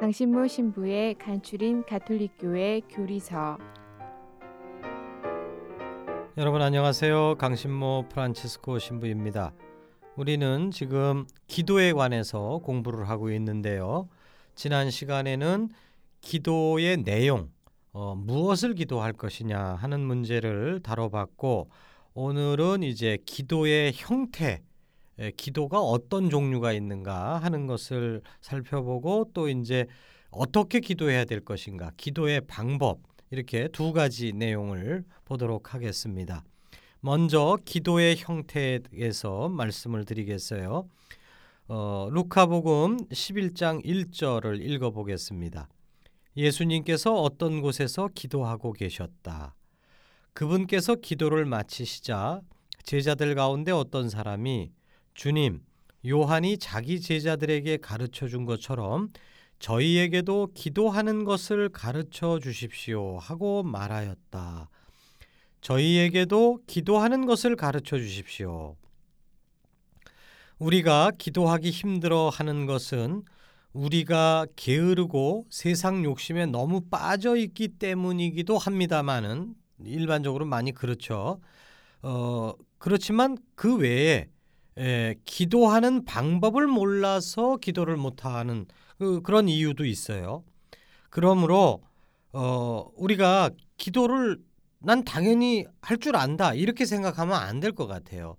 강신모 신부의 간추린 가톨릭교회 교리서 여러분 안녕하세요. 강신모 프란치스코 신부입니다. 우리는 지금 기도에 관해서 공부를 하고 있는데요. 지난 시간에는 기도의 내용, 어, 무엇을 기도할 것이냐 하는 문제를 다뤄봤고 오늘은 이제 기도의 형태, 에, 기도가 어떤 종류가 있는가 하는 것을 살펴보고 또 이제 어떻게 기도해야 될 것인가, 기도의 방법 이렇게 두 가지 내용을 보도록 하겠습니다. 먼저 기도의 형태에서 말씀을 드리겠어요. 어, 루카복음 11장 1절을 읽어 보겠습니다. 예수님께서 어떤 곳에서 기도하고 계셨다. 그분께서 기도를 마치시자 제자들 가운데 어떤 사람이 주님, 요한이 자기 제자들에게 가르쳐 준 것처럼 저희에게도 기도하는 것을 가르쳐 주십시오 하고 말하였다. 저희에게도 기도하는 것을 가르쳐 주십시오. 우리가 기도하기 힘들어 하는 것은 우리가 게으르고 세상 욕심에 너무 빠져 있기 때문이기도 합니다만은 일반적으로 많이 그렇죠. 어, 그렇지만 그 외에 에, 기도하는 방법을 몰라서 기도를 못하는 그, 그런 이유도 있어요. 그러므로 어, 우리가 기도를 난 당연히 할 줄 안다 이렇게 생각하면 안 될 것 같아요.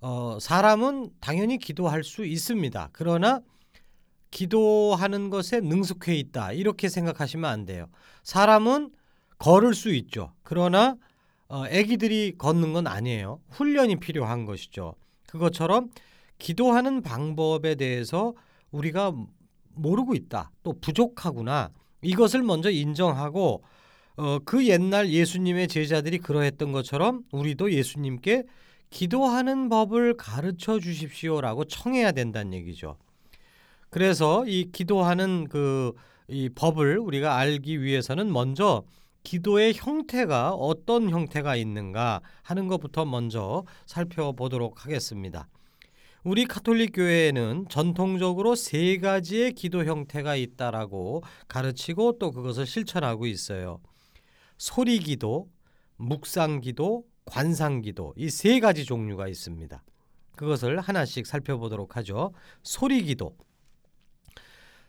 어, 사람은 당연히 기도할 수 있습니다. 그러나 기도하는 것에 능숙해 있다 이렇게 생각하시면 안 돼요. 사람은 걸을 수 있죠. 그러나 어, 아기들이 걷는 건 아니에요. 훈련이 필요한 것이죠. 그것처럼 기도하는 방법에 대해서 우리가 모르고 있다. 또 부족하구나. 이것을 먼저 인정하고 어, 그 옛날 예수님의 제자들이 그러했던 것처럼 우리도 예수님께 기도하는 법을 가르쳐 주십시오라고 청해야 된다는 얘기죠. 그래서 이 기도하는 그 이 법을 우리가 알기 위해서는 먼저 기도의 형태가 어떤 형태가 있는가 하는 것부터 먼저 살펴보도록 하겠습니다. 우리 카톨릭 교회에는 전통적으로 세 가지의 기도 형태가 있다라고 가르치고 또 그것을 실천하고 있어요. 소리 기도, 묵상 기도, 관상 기도 이 세 가지 종류가 있습니다. 그것을 하나씩 살펴보도록 하죠. 소리 기도.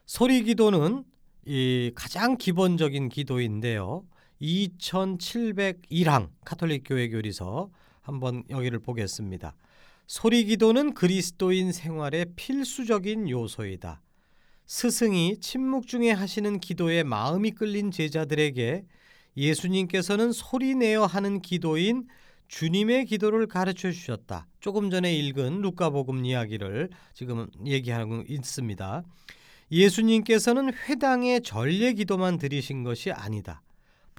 소리 기도는 이 가장 기본적인 기도인데요. 2701항 카톨릭 교회 교리서 한번 여기를 보겠습니다. 소리 기도는 그리스도인 생활의 필수적인 요소이다. 스승이 침묵 중에 하시는 기도에 마음이 끌린 제자들에게 예수님께서는 소리 내어 하는 기도인 주님의 기도를 가르쳐 주셨다. 조금 전에 읽은 루카복음 이야기를 지금 얘기하고 있습니다. 예수님께서는 회당의 전례 기도만 드리신 것이 아니다.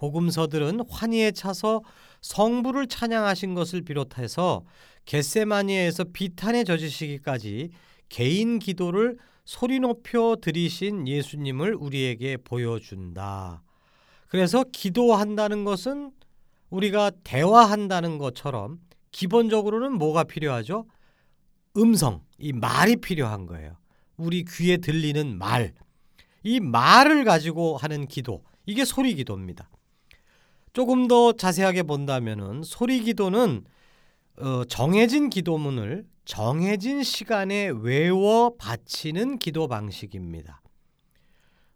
복음서들은 환희에 차서 성부를 찬양하신 것을 비롯해서 겟세마니에서 비탄에 젖으시기까지 개인 기도를 소리 높여 드리신 예수님을 우리에게 보여준다. 그래서 기도한다는 것은 우리가 대화한다는 것처럼 기본적으로는 뭐가 필요하죠? 음성, 이 말이 필요한 거예요. 우리 귀에 들리는 말. 이 말을 가지고 하는 기도. 이게 소리 기도입니다. 조금 더 자세하게 본다면은 소리 기도는 어, 정해진 기도문을 정해진 시간에 외워 바치는 기도 방식입니다.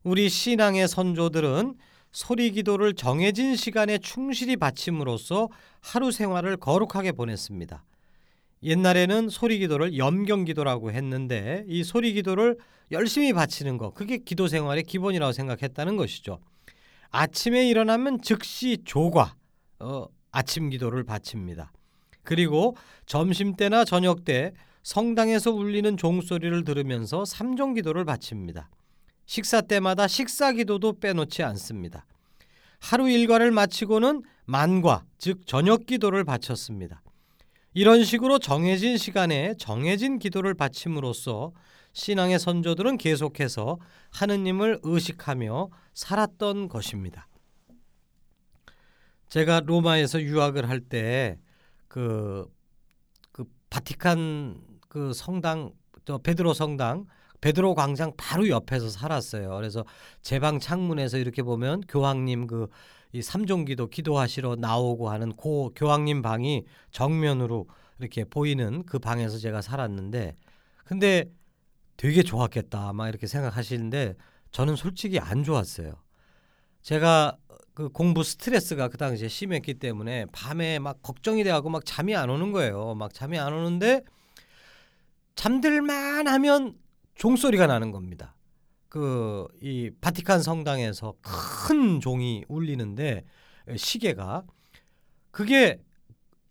우리 신앙의 선조들은 소리 기도를 정해진 시간에 충실히 바침으로써 하루 생활을 거룩하게 보냈습니다. 옛날에는 소리 기도를 염경 기도라고 했는데 이 소리 기도를 열심히 바치는 거 그게 기도 생활의 기본이라고 생각했다는 것이죠. 아침에 일어나면 즉시 조과 어, 아침 기도를 바칩니다. 그리고 점심 때나 저녁 때 성당에서 울리는 종소리를 들으면서 삼종 기도를 바칩니다. 식사 때마다 식사 기도도 빼놓지 않습니다. 하루 일과를 마치고는 만과 즉 저녁 기도를 바쳤습니다. 이런 식으로 정해진 시간에 정해진 기도를 바침으로써 신앙의 선조들은 계속해서 하느님을 의식하며 살았던 것입니다. 제가 로마에서 유학을 할 때그 그 바티칸 그 성당 저 베드로 성당 베드로 광장 바로 옆에서 살았어요. 그래서 제 방 창문에서 이렇게 보면 교황님 그 이 삼종기도 기도하시러 나오고 하는 고 교황님 방이 정면으로 이렇게 보이는 그 방에서 제가 살았는데 근데 되게 좋았겠다 막 이렇게 생각하시는데 저는 솔직히 안 좋았어요. 제가 그 공부 스트레스가 그 당시에 심했기 때문에 밤에 막 걱정이 돼하고 막 잠이 안 오는 거예요. 막 잠이 안 오는데 잠들만 하면 종소리가 나는 겁니다. 그 이 바티칸 성당에서 큰 종이 울리는데 시계가 그게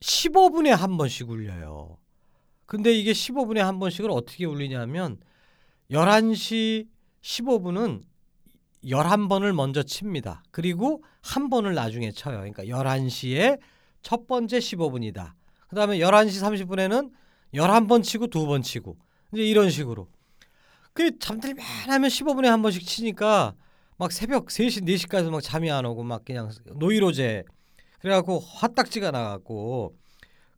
15분에 한 번씩 울려요. 근데 이게 15분에 한 번씩을 어떻게 울리냐면 11시 15분은 11번을 먼저 칩니다. 그리고 한 번을 나중에 쳐요. 그러니까 11시에 첫 번째 15분이다. 그 다음에 11시 30분에는 11번 치고 두 번 치고 이제 이런 식으로 그 잠들만 하면 15분에 한 번씩 치니까 막 새벽 3시 4시까지 막 잠이 안 오고 막 그냥 노이로제 그래갖고 화딱지가 나갖고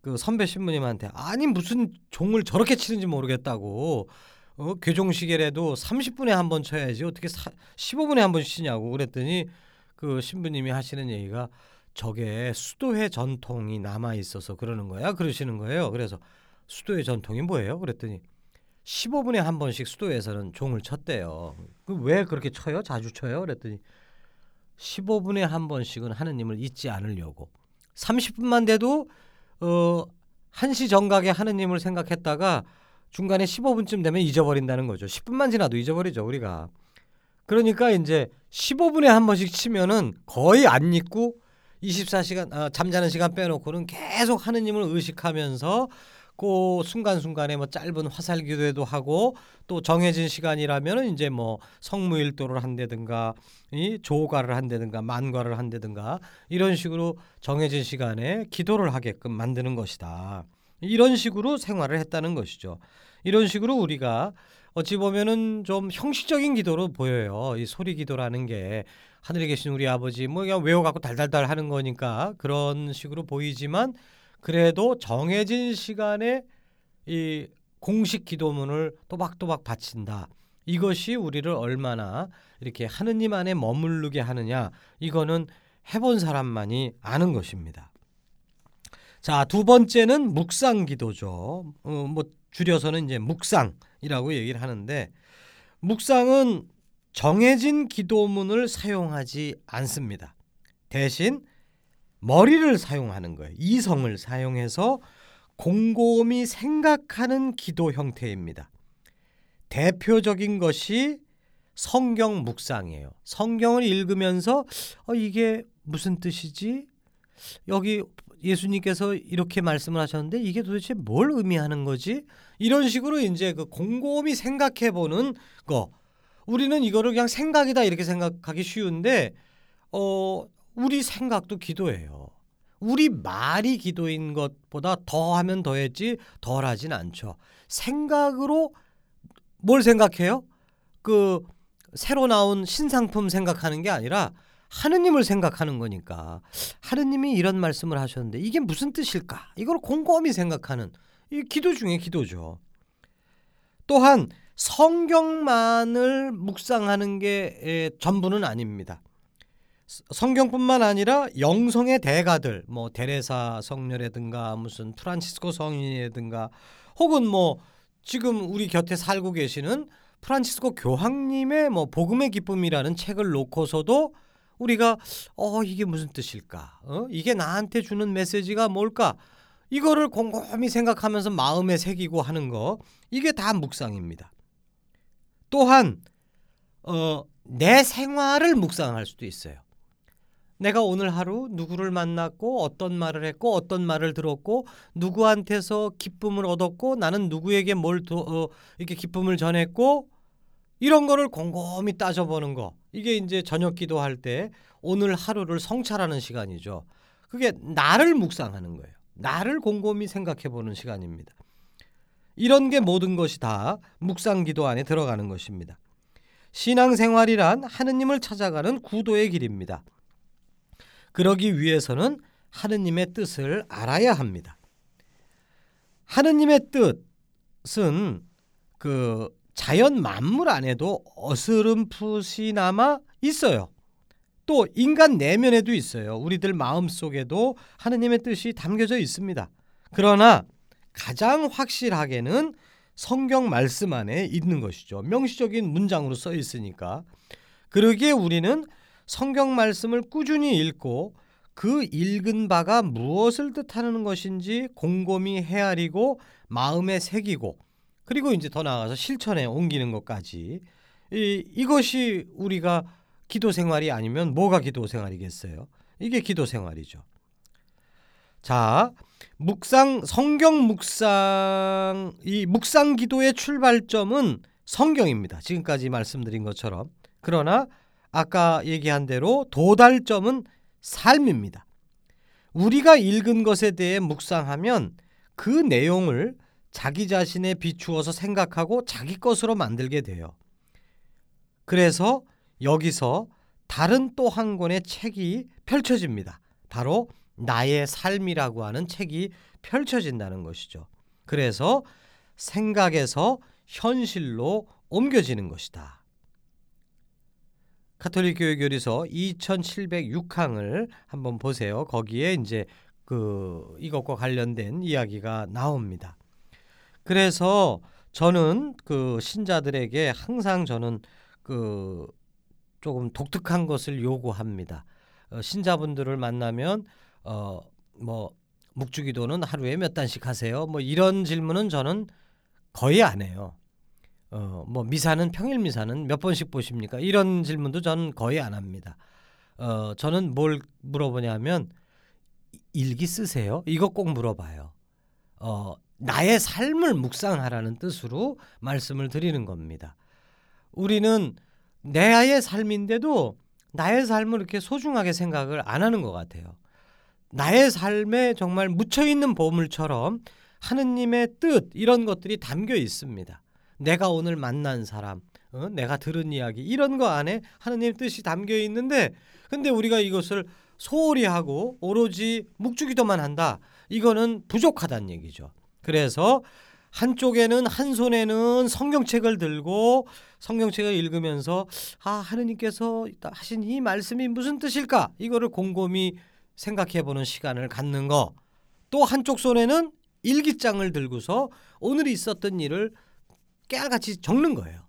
그 선배 신부님한테 아니 무슨 종을 저렇게 치는지 모르겠다고 어, 괴종시계라도 30분에 한 번 쳐야지 어떻게 사, 15분에 한번 치냐고 그랬더니 그 신부님이 하시는 얘기가 저게 수도회 전통이 남아 있어서 그러는 거야 그러시는 거예요. 그래서 수도회 전통이 뭐예요? 그랬더니 15분에 한 번씩 수도에서는 종을 쳤대요. 그왜 그렇게 쳐요? 자주 쳐요? 그랬더니 15분에 한 번씩은 하느님을 잊지 않으려고. 30분만 돼도 어 1시 정각에 하느님을 생각했다가 중간에 15분쯤 되면 잊어버린다는 거죠. 10분만 지나도 잊어버리죠, 우리가. 그러니까 이제 15분에 한 번씩 치면은 거의 안 잊고 24시간 아, 잠자는 시간 빼놓고는 계속 하느님을 의식하면서 그 순간순간에 뭐 짧은 화살 기도회도 하고 또 정해진 시간이라면은 이제 뭐 성무일도를 한다든가 이 조가를 한다든가 만과를 한다든가 이런 식으로 정해진 시간에 기도를 하게끔 만드는 것이다. 이런 식으로 생활을 했다는 것이죠. 이런 식으로 우리가 어찌 보면은 좀 형식적인 기도로 보여요. 이 소리 기도라는 게 하늘에 계신 우리 아버지 뭐 그냥 외워 갖고 달달달 하는 거니까 그런 식으로 보이지만 그래도 정해진 시간에 이 공식 기도문을 또박또박 바친다. 이것이 우리를 얼마나 이렇게 하느님 안에 머무르게 하느냐 이거는 해본 사람만이 아는 것입니다. 자, 두 번째는 묵상 기도죠. 어, 뭐 줄여서는 이제 묵상이라고 얘기를 하는데 묵상은 정해진 기도문을 사용하지 않습니다. 대신 머리를 사용하는 거예요. 이성을 사용해서 곰곰이 생각하는 기도 형태입니다. 대표적인 것이 성경 묵상이에요. 성경을 읽으면서 어, 이게 무슨 뜻이지? 여기 예수님께서 이렇게 말씀을 하셨는데 이게 도대체 뭘 의미하는 거지? 이런 식으로 이제 그 곰곰이 생각해 보는 거. 우리는 이거를 그냥 생각이다 이렇게 생각하기 쉬운데 어 우리 생각도 기도예요. 우리 말이 기도인 것보다 더 하면 더했지 덜 하진 않죠. 생각으로 뭘 생각해요? 그 새로 나온 신상품 생각하는 게 아니라 하느님을 생각하는 거니까 하느님이 이런 말씀을 하셨는데 이게 무슨 뜻일까? 이걸 곰곰이 생각하는 이 기도 중에 기도죠. 또한 성경만을 묵상하는 게 전부는 아닙니다. 성경뿐만 아니라 영성의 대가들 뭐 데레사 성녀라든가 무슨 프란치스코 성인이라든가 혹은 뭐 지금 우리 곁에 살고 계시는 프란치스코 교황님의 뭐 복음의 기쁨이라는 책을 놓고서도 우리가 어 이게 무슨 뜻일까? 어? 이게 나한테 주는 메시지가 뭘까? 이거를 곰곰이 생각하면서 마음에 새기고 하는 거 이게 다 묵상입니다. 또한 어, 내 생활을 묵상할 수도 있어요. 내가 오늘 하루 누구를 만났고 어떤 말을 했고 어떤 말을 들었고 누구한테서 기쁨을 얻었고 나는 누구에게 뭘 도, 어, 이렇게 기쁨을 전했고 이런 거를 곰곰이 따져보는 거 이게 이제 저녁 기도할 때 오늘 하루를 성찰하는 시간이죠. 그게 나를 묵상하는 거예요. 나를 곰곰이 생각해 보는 시간입니다. 이런 게 모든 것이 다 묵상 기도 안에 들어가는 것입니다. 신앙생활이란 하느님을 찾아가는 구도의 길입니다. 그러기 위해서는 하느님의 뜻을 알아야 합니다. 하느님의 뜻은 그 자연 만물 안에도 어스름 풋이나마 있어요. 또 인간 내면에도 있어요. 우리들 마음 속에도 하느님의 뜻이 담겨져 있습니다. 그러나 가장 확실하게는 성경 말씀 안에 있는 것이죠. 명시적인 문장으로 써 있으니까. 그러기에 우리는 성경 말씀을 꾸준히 읽고 그 읽은 바가 무엇을 뜻하는 것인지 곰곰이 헤아리고 마음에 새기고 그리고 이제 더 나아가서 실천에 옮기는 것까지 이, 이것이 우리가 기도 생활이 아니면 뭐가 기도 생활이겠어요? 이게 기도 생활이죠. 자, 묵상 성경 묵상 이 묵상 기도의 출발점은 성경입니다. 지금까지 말씀드린 것처럼. 그러나 아까 얘기한 대로 도달점은 삶입니다. 우리가 읽은 것에 대해 묵상하면 그 내용을 자기 자신에 비추어서 생각하고 자기 것으로 만들게 돼요. 그래서 여기서 다른 또 한 권의 책이 펼쳐집니다. 바로 나의 삶이라고 하는 책이 펼쳐진다는 것이죠. 그래서 생각에서 현실로 옮겨지는 것이다. 카톨릭 교회 교리서 2706항을 한번 보세요. 거기에 이제 그 이것과 관련된 이야기가 나옵니다. 그래서 저는 그 신자들에게 항상 저는 그 조금 독특한 것을 요구합니다. 어, 신자분들을 만나면 어 뭐 묵주기도는 하루에 몇 단씩 하세요? 뭐 이런 질문은 저는 거의 안 해요. 어 뭐 미사는 평일 미사는 몇 번씩 보십니까? 이런 질문도 저는 거의 안 합니다. 어 저는 뭘 물어보냐면 일기 쓰세요? 이거 꼭 물어봐요. 어 나의 삶을 묵상하라는 뜻으로 말씀을 드리는 겁니다. 우리는 내의 삶인데도 나의 삶을 이렇게 소중하게 생각을 안 하는 것 같아요. 나의 삶에 정말 묻혀 있는 보물처럼 하느님의 뜻 이런 것들이 담겨 있습니다. 내가 오늘 만난 사람, 어? 내가 들은 이야기 이런 거 안에 하느님 뜻이 담겨 있는데 근데 우리가 이것을 소홀히 하고 오로지 묵주기도만 한다. 이거는 부족하다는 얘기죠. 그래서 한쪽에는 한 손에는 성경책을 들고 성경책을 읽으면서 아 하느님께서 하신 이 말씀이 무슨 뜻일까 이거를 곰곰이 생각해 보는 시간을 갖는 거. 또 한쪽 손에는 일기장을 들고서 오늘 있었던 일을 깨알같이 적는 거예요.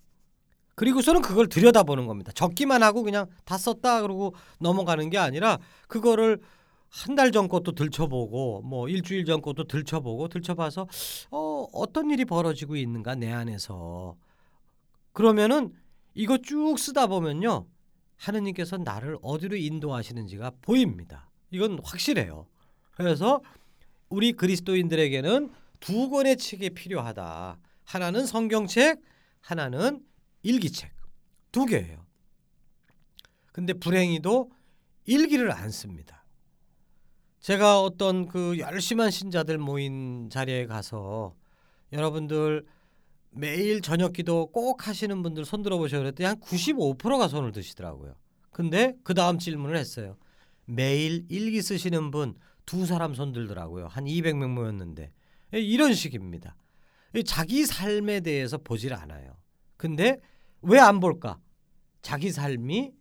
그리고서는 그걸 들여다보는 겁니다. 적기만 하고 그냥 다 썼다 그러고 넘어가는 게 아니라 그거를 한 달 전 것도 들춰보고 뭐 일주일 전 것도 들춰보고 들춰봐서 어 어떤 일이 벌어지고 있는가 내 안에서 그러면은 이거 쭉 쓰다 보면요 하느님께서 나를 어디로 인도하시는지가 보입니다. 이건 확실해요. 그래서 우리 그리스도인들에게는 두 권의 책이 필요하다. 하나는 성경책, 하나는 일기책. 두 개예요. 근데 불행히도 일기를 안 씁니다. 제가 어떤 그 열심한 신자들 모인 자리에 가서 여러분들 매일 저녁 기도 꼭 하시는 분들 손 들어 보셔 그랬더니 한 95%가 손을 드시더라고요. 근데 그 다음 질문을 했어요. 매일 일기 쓰시는 분 두 사람 손 들더라고요. 한 200명 모였는데 예, 이런 식입니다. 자기 삶에 대해서 보질 않아요. 근데 왜 안 볼까? 자기 삶이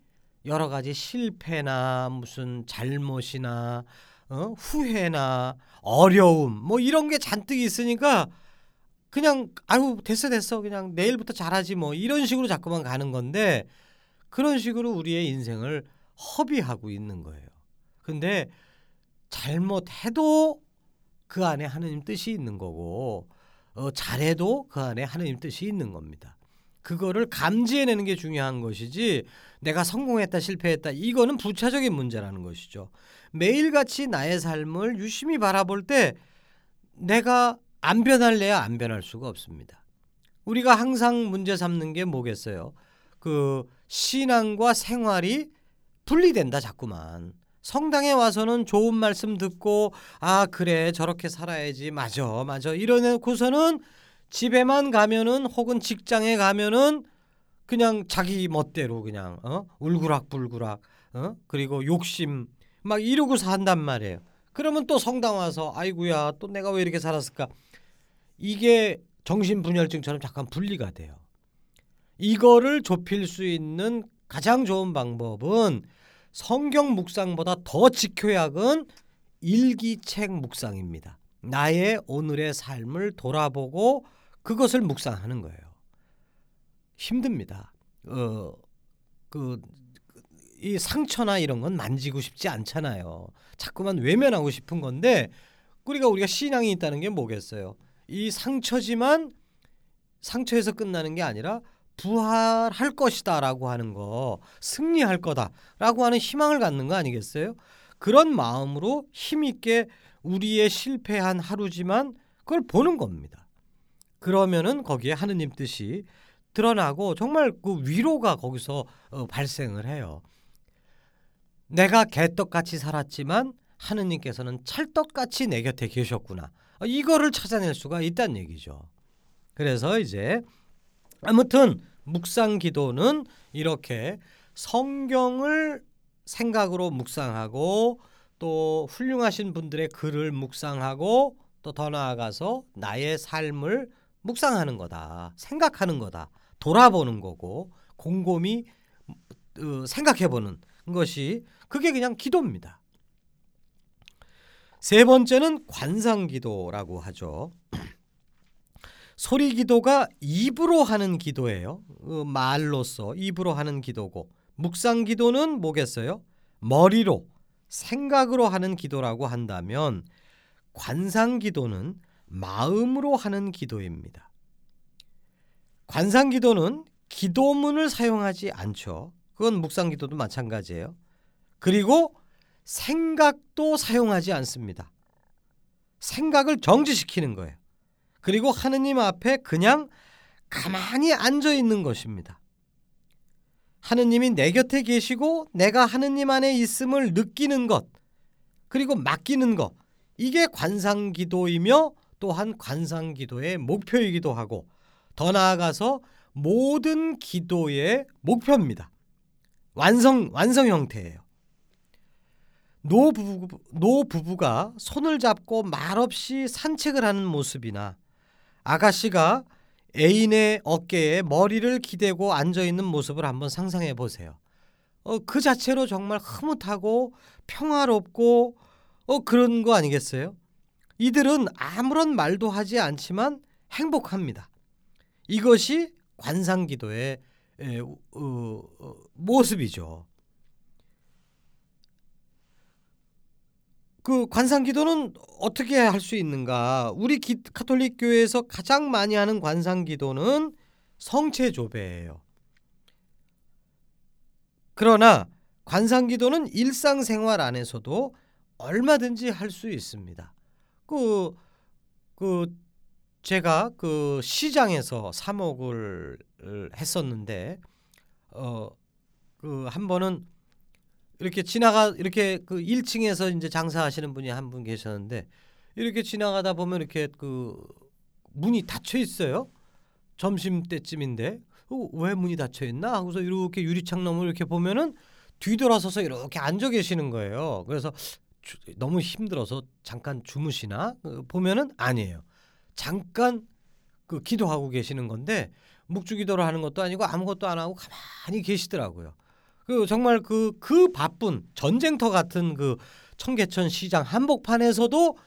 여러 가지 실패나 무슨 잘못이나 어? 후회나 어려움 뭐 이런 게 잔뜩 있으니까 그냥 아유 됐어 됐어 그냥 내일부터 잘하지 뭐 이런 식으로 자꾸만 가는 건데 그런 식으로 우리의 인생을 허비하고 있는 거예요. 근데 잘못해도 그 안에 하느님 뜻이 있는 거고 어, 잘해도 그 안에 하느님 뜻이 있는 겁니다. 그거를 감지해내는 게 중요한 것이지 내가 성공했다 실패했다 이거는 부차적인 문제라는 것이죠. 매일같이 나의 삶을 유심히 바라볼 때 내가 안 변할래야 안 변할 수가 없습니다. 우리가 항상 문제 삼는 게 뭐겠어요? 그 신앙과 생활이 분리된다 자꾸만. 성당에 와서는 좋은 말씀 듣고 아 그래 저렇게 살아야지 맞아 맞아 이러고서는 집에만 가면은 혹은 직장에 가면은 그냥 자기 멋대로 그냥 어? 울구락불구락 어? 그리고 욕심 막 이러고 산단 말이에요. 그러면 또 성당 와서 아이구야 또 내가 왜 이렇게 살았을까 이게 정신분열증처럼 잠깐 분리가 돼요. 이거를 좁힐 수 있는 가장 좋은 방법은 성경 묵상보다 더 지켜약은 일기책 묵상입니다. 나의 오늘의 삶을 돌아보고 그것을 묵상하는 거예요. 힘듭니다. 어, 그, 이 상처나 이런 건 만지고 싶지 않잖아요. 자꾸만 외면하고 싶은 건데 우리가 우리가 신앙이 있다는 게 뭐겠어요? 이 상처지만 상처에서 끝나는 게 아니라 부활할 것이다라고 하는 거, 승리할 거다라고 하는 희망을 갖는 거 아니겠어요? 그런 마음으로 힘 있게 우리의 실패한 하루지만 그걸 보는 겁니다. 그러면은 거기에 하느님 뜻이 드러나고 정말 그 위로가 거기서 어, 발생을 해요. 내가 개떡같이 살았지만 하느님께서는 찰떡같이 내 곁에 계셨구나. 이거를 찾아낼 수가 있다는 얘기죠. 그래서 이제 아무튼 묵상 기도는 이렇게 성경을 생각으로 묵상하고 또 훌륭하신 분들의 글을 묵상하고 또 더 나아가서 나의 삶을 묵상하는 거다. 생각하는 거다. 돌아보는 거고 곰곰이 어, 생각해 보는 것이 그게 그냥 기도입니다. 세 번째는 관상 기도라고 하죠. 소리 기도가 입으로 하는 기도예요. 그 말로써 입으로 하는 기도고 묵상 기도는 뭐겠어요? 머리로 생각으로 하는 기도라고 한다면 관상 기도는 마음으로 하는 기도입니다. 관상 기도는 기도문을 사용하지 않죠. 그건 묵상 기도도 마찬가지예요. 그리고 생각도 사용하지 않습니다. 생각을 정지시키는 거예요. 그리고 하느님 앞에 그냥 가만히 앉아 있는 것입니다. 하느님이 내 곁에 계시고 내가 하느님 안에 있음을 느끼는 것, 그리고 맡기는 것, 이게 관상 기도이며 또한 관상 기도의 목표이기도 하고 더 나아가서 모든 기도의 목표입니다. 완성 완성 형태예요. 노 부부 노 부부가 손을 잡고 말없이 산책을 하는 모습이나 아가씨가 애인의 어깨에 머리를 기대고 앉아 있는 모습을 한번 상상해 보세요. 어, 그 자체로 정말 흐뭇하고 평화롭고 어, 그런 거 아니겠어요? 이들은 아무런 말도 하지 않지만 행복합니다. 이것이 관상기도의 에, 어, 어, 모습이죠. 그 관상 기도는 어떻게 할 수 있는가? 우리 기, 카톨릭 교회에서 가장 많이 하는 관상 기도는 성체 조배예요. 그러나 관상 기도는 일상생활 안에서도 얼마든지 할 수 있습니다. 그, 그, 제가 그 시장에서 사목을 했었는데, 어, 그 한 번은 이렇게 지나가 이렇게 그 1층에서 이제 장사하시는 분이 한 분 계셨는데 이렇게 지나가다 보면 이렇게 그 문이 닫혀 있어요. 점심 때쯤인데 어, 왜 문이 닫혀 있나 하고서 이렇게 유리창 너머 이렇게 보면은 뒤돌아서서 이렇게 앉아 계시는 거예요. 그래서 주, 너무 힘들어서 잠깐 주무시나 그 보면은 아니에요. 잠깐 그 기도하고 계시는 건데 묵주기도를 하는 것도 아니고 아무것도 안 하고 가만히 계시더라고요. 그 정말 그그 그 바쁜 전쟁터 같은 그 청계천 시장 한복판에서도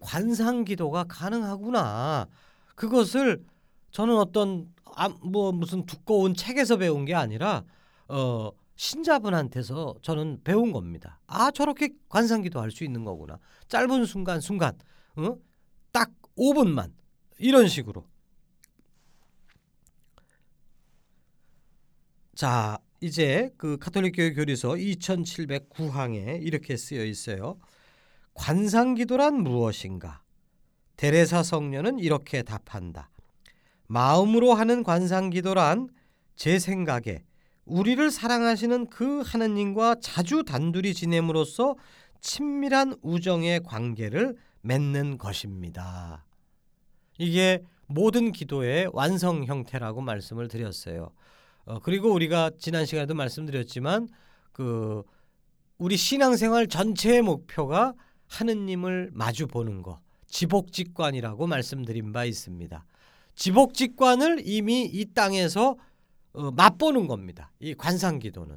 관상 기도가 가능하구나. 그것을 저는 어떤 아, 뭐 무슨 두꺼운 책에서 배운 게 아니라 어 신자분한테서 저는 배운 겁니다. 아 저렇게 관상기도 할 수 있는 거구나. 짧은 순간 순간 어? 딱 5분만 이런 식으로. 자 이제 그 카톨릭 교회 교리서 2709항에 이렇게 쓰여 있어요. 관상기도란 무엇인가? 데레사 성녀는 이렇게 답한다. 마음으로 하는 관상기도란 제 생각에 우리를 사랑하시는 그 하느님과 자주 단둘이 지냄으로써 친밀한 우정의 관계를 맺는 것입니다. 이게 모든 기도의 완성 형태라고 말씀을 드렸어요. 어, 그리고 우리가 지난 시간에도 말씀드렸지만 그 우리 신앙생활 전체의 목표가 하느님을 마주 보는 거, 지복직관이라고 말씀드린 바 있습니다. 지복직관을 이미 이 땅에서 어, 맛보는 겁니다. 이 관상기도는.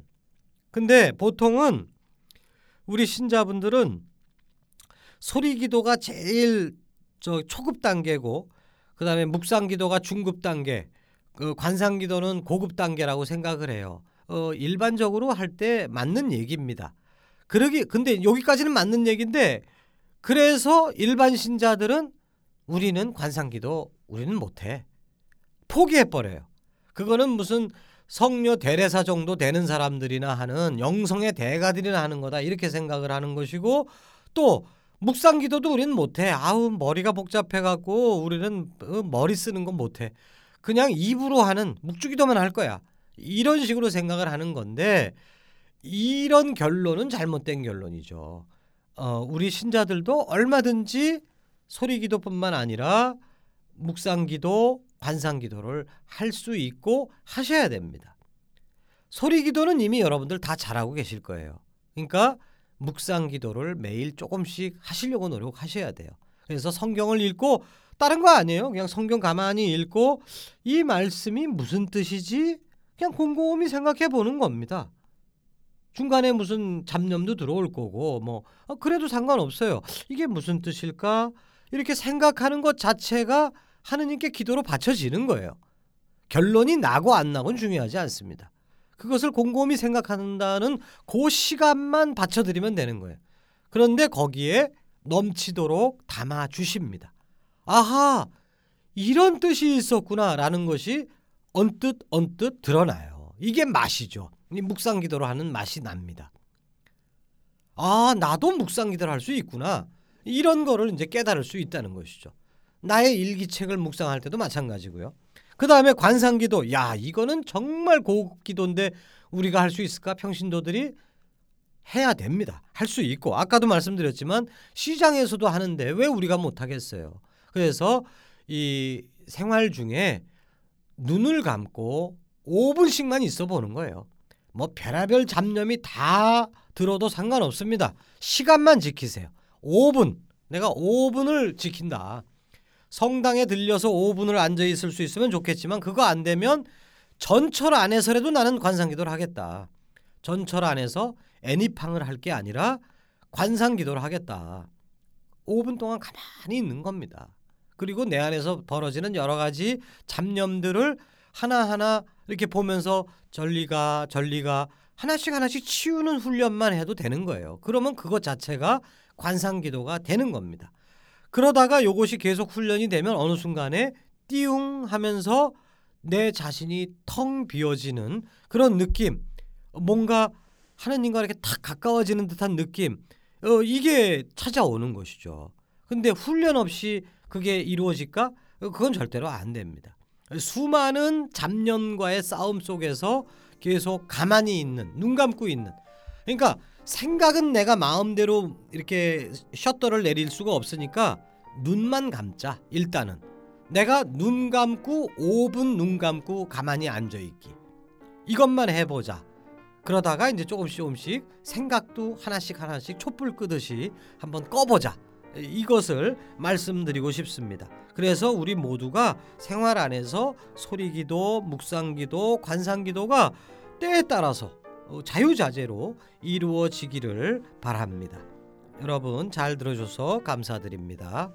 근데 보통은 우리 신자분들은 소리기도가 제일 저 초급 단계고 그다음에 묵상기도가 중급 단계, 그 관상 기도는 고급 단계라고 생각을 해요. 어, 일반적으로 할 때 맞는 얘기입니다. 그러기 근데 여기까지는 맞는 얘기인데 그래서 일반 신자들은 우리는 관상기도 우리는 못해 포기해 버려요. 그거는 무슨 성녀 대례사 정도 되는 사람들이나 하는 영성의 대가들이나 하는 거다 이렇게 생각을 하는 것이고 또 묵상기도도 우리는 못해 아우 머리가 복잡해 갖고 우리는 어, 머리 쓰는 건 못해 그냥 입으로 하는 묵주기도만 할 거야 이런 식으로 생각을 하는 건데 이런 결론은 잘못된 결론이죠. 어, 우리 신자들도 얼마든지 소리기도뿐만 아니라 묵상기도, 관상기도를 할 수 있고 하셔야 됩니다. 소리기도는 이미 여러분들 다 잘하고 계실 거예요. 그러니까 묵상기도를 매일 조금씩 하시려고 노력하셔야 돼요. 그래서 성경을 읽고 다른 거 아니에요. 그냥 성경 가만히 읽고 이 말씀이 무슨 뜻이지? 그냥 곰곰이 생각해 보는 겁니다. 중간에 무슨 잡념도 들어올 거고 뭐 어, 그래도 상관없어요. 이게 무슨 뜻일까? 이렇게 생각하는 것 자체가 하느님께 기도로 바쳐지는 거예요. 결론이 나고 안 나고는 중요하지 않습니다. 그것을 곰곰이 생각한다는 그 시간만 바쳐드리면 되는 거예요. 그런데 거기에 넘치도록 담아 주십니다. 아하, 이런 뜻이 있었구나 라는 것이 언뜻 언뜻 드러나요. 이게 맛이죠. 묵상 기도로 하는 맛이 납니다. 아, 나도 묵상 기도를 할 수 있구나. 이런 거를 이제 깨달을 수 있다는 것이죠. 나의 일기책을 묵상할 때도 마찬가지고요. 그 다음에 관상기도, 야 이거는 정말 고급 기도인데 우리가 할 수 있을까? 평신도들이 해야 됩니다. 할 수 있고 아까도 말씀드렸지만 시장에서도 하는데 왜 우리가 못 하겠어요? 그래서 이 생활 중에 눈을 감고 5분씩만 있어 보는 거예요. 뭐 별의별 잡념이 다 들어도 상관없습니다. 시간만 지키세요. 5분. 내가 5분을 지킨다. 성당에 들려서 5분을 앉아 있을 수 있으면 좋겠지만 그거 안 되면 전철 안에서라도 나는 관상기도를 하겠다. 전철 안에서 애니팡을 할 게 아니라 관상기도를 하겠다. 5분 동안 가만히 있는 겁니다. 그리고 내 안에서 벌어지는 여러 가지 잡념들을 하나하나 이렇게 보면서 전리가 전리가 하나씩 하나씩 치우는 훈련만 해도 되는 거예요. 그러면 그것 자체가 관상 기도가 되는 겁니다. 그러다가 요것이 계속 훈련이 되면 어느 순간에 띠웅 하면서 내 자신이 텅 비어지는 그런 느낌, 뭔가 하느님과 이렇게 탁 가까워지는 듯한 느낌, 어, 이게 찾아오는 것이죠. 근데 훈련 없이 그게 이루어질까? 그건 절대로 안 됩니다. 수많은 잡념과의 싸움 속에서 계속 가만히 있는, 눈 감고 있는. 그러니까 생각은 내가 마음대로 이렇게 셔터를 내릴 수가 없으니까 눈만 감자 일단은 내가 눈 감고 5분 눈 감고 가만히 앉아 있기 이것만 해보자 그러다가 이제 조금씩 조금씩 생각도 하나씩 하나씩 촛불 끄듯이 한번 꺼보자 이것을 말씀드리고 싶습니다. 그래서 우리 모두가 생활 안에서 소리기도, 묵상기도, 관상기도가 때에 따라서 어, 자유자재로 이루어지기를 바랍니다. 여러분 잘 들어줘서 감사드립니다.